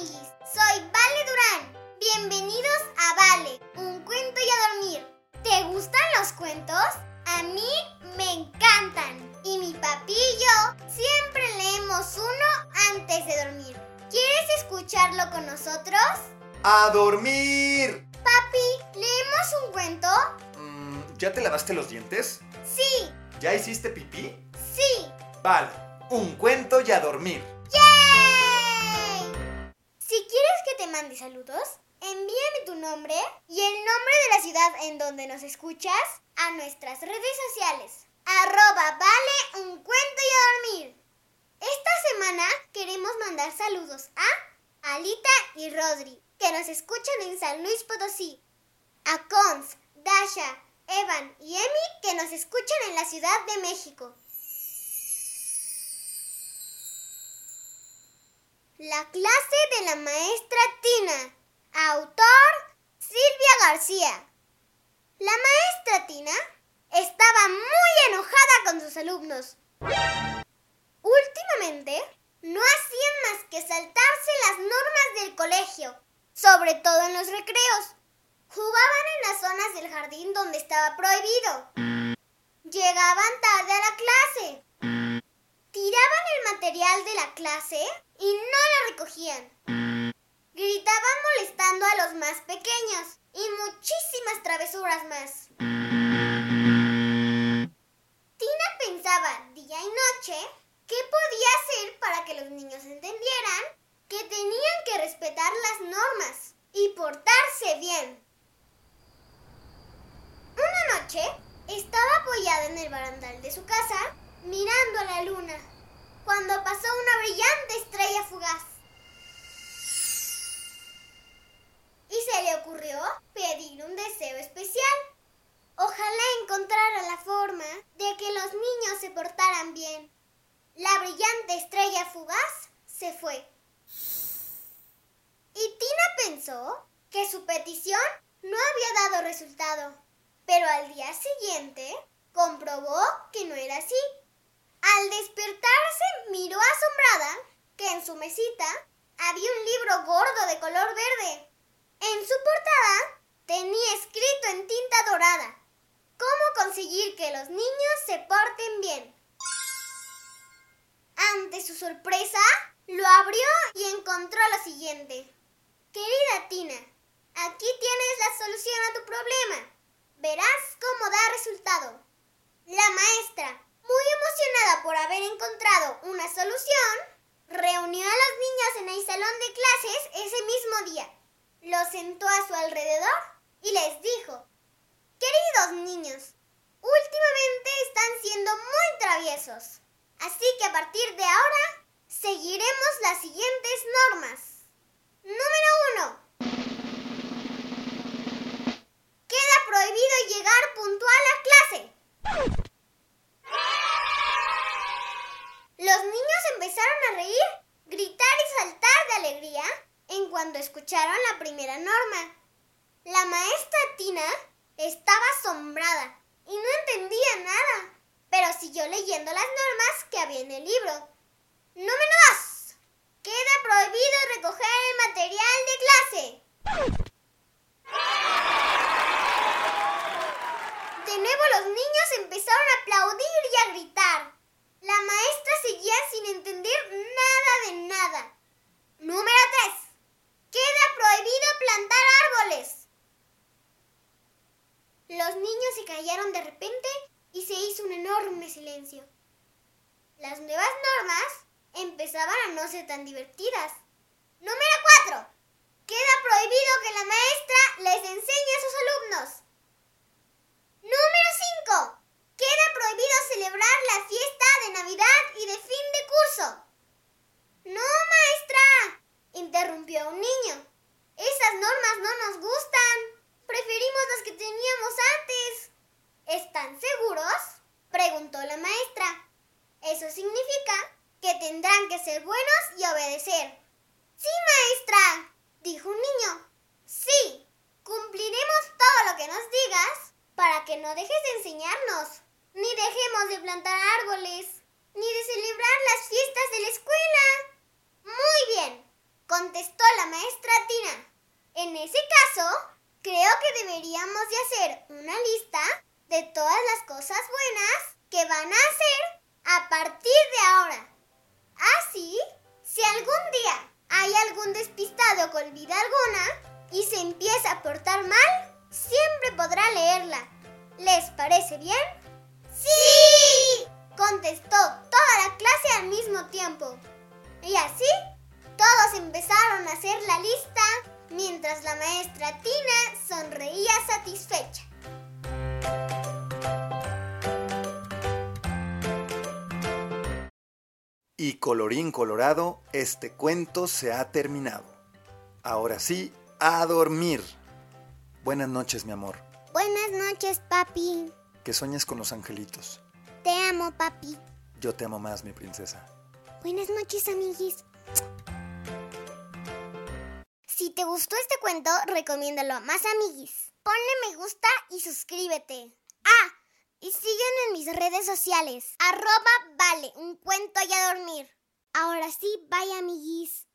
amiguis, soy Vale Durán. Bienvenidos a Vale, un cuento y a dormir. ¿Te gustan los cuentos? A mí me encantan. Y mi papi y yo siempre leemos uno antes de dormir. ¿Quieres escucharlo con nosotros? ¡A dormir! Papi, ¿leemos un cuento? Mm, ¿Ya te lavaste los dientes? Sí, ¿Ya hiciste pipí? sí. Vale, un cuento y a dormir. ¡Yay! Mande saludos, envíame tu nombre y el nombre de la ciudad en donde nos escuchas a nuestras redes sociales. Arroba vale un cuento y a dormir. Esta semana queremos mandar saludos a Alita y Rodri, que nos escuchan en San Luis Potosí. A Cons, Dasha, Evan y Emi, que nos escuchan en la Ciudad de México. La clase de la maestra Tina. Autor Silvia García. La maestra Tina estaba muy enojada con sus alumnos. Últimamente no hacían más que saltarse las normas del colegio, sobre todo en los recreos. Jugaban en las zonas del jardín donde estaba prohibido. Llegaban tarde a la clase. Tiraban el material de la clase y no lo recogían. Gritaban molestando a los más pequeños y muchísimas travesuras más. Tina pensaba día y noche qué podía hacer para que los niños entendieran que tenían que respetar las normas y portarse bien. Una noche estaba apoyada en el barandal de su casa mirando a la luna cuando pasó una brillante estrella fugaz. Y se le ocurrió pedir un deseo especial. Ojalá encontrara la forma de que los niños se portaran bien. La brillante estrella fugaz se fue. Y Tina pensó que su petición no había dado resultado, pero al día siguiente comprobó que no era así. Al despertarse miró asombrada que en su mesita había un libro gordo de color verde. En su portada tenía escrito en tinta dorada cómo conseguir que los niños se porten bien. Ante su sorpresa, lo abrió y encontró lo siguiente. Querida Tina, aquí tienes la solución a tu problema. Verás cómo da resultado. La maestra, muy emocionada por haber encontrado una solución, reunió a los niños en el salón de clases ese mismo día. Los sentó a su alrededor y les dijo, Queridos niños, últimamente están siendo muy traviesos, así que a partir de ahora seguiremos las siguientes normas. Número 1. Escucharon la primera norma. La maestra Tina estaba asombrada y no entendía nada, pero siguió leyendo las normas que había en el libro. Número 2. Queda prohibido recoger el material de clase. De nuevo los niños empezaron a aplaudir y a gritar. La maestra seguía sin entender nada de nada. Número 3. Queda prohibido plantar árboles. Los niños se de repente y se hizo un enorme silencio. Las nuevas normas empezaban a no ser tan divertidas. Número 4. Queda prohibido que la maestra les enseñe a sus alumnos. Número 5. Queda prohibido celebrar la fiesta de Navidad y de fin de curso. No, maestra, interrumpió un niño. Esas normas no nos gustan. Preferimos las que teníamos antes. ¿Están seguros? preguntó la maestra. Eso significa que tendrán que ser buenos y obedecer. Sí, maestra, dijo un niño. Sí, cumpliremos todo lo que nos digas para que no dejes de enseñarnos, ni dejemos de plantar árboles, ni de celebrar las fiestas de la escuela. Muy bien, contestó la maestra Tina. En ese caso, creo que deberíamos de hacer una lista de todas las cosas buenas que van a hacer a partir de ahora. Así, si algún día hay algún despistado que olvida alguna y se empieza a portar mal, siempre podrá leerla. ¿Les parece bien? ¡Sí! Contestó toda la clase al mismo tiempo. Y así, todos empezaron a hacer la lista mientras la maestra Tina sonreía satisfecha. Y colorín colorado, este cuento se ha terminado. Ahora sí, a dormir. Buenas noches, mi amor. Buenas noches, papi. Que sueñes con los angelitos. Te amo, papi. Yo te amo más, mi princesa. Buenas noches, amiguis. Si te gustó este cuento, recomiéndalo a más amiguis. Ponle me gusta y suscríbete. Y sígueme en mis redes sociales. Arroba vale, un cuento y a dormir. Ahora sí, bye amiguis.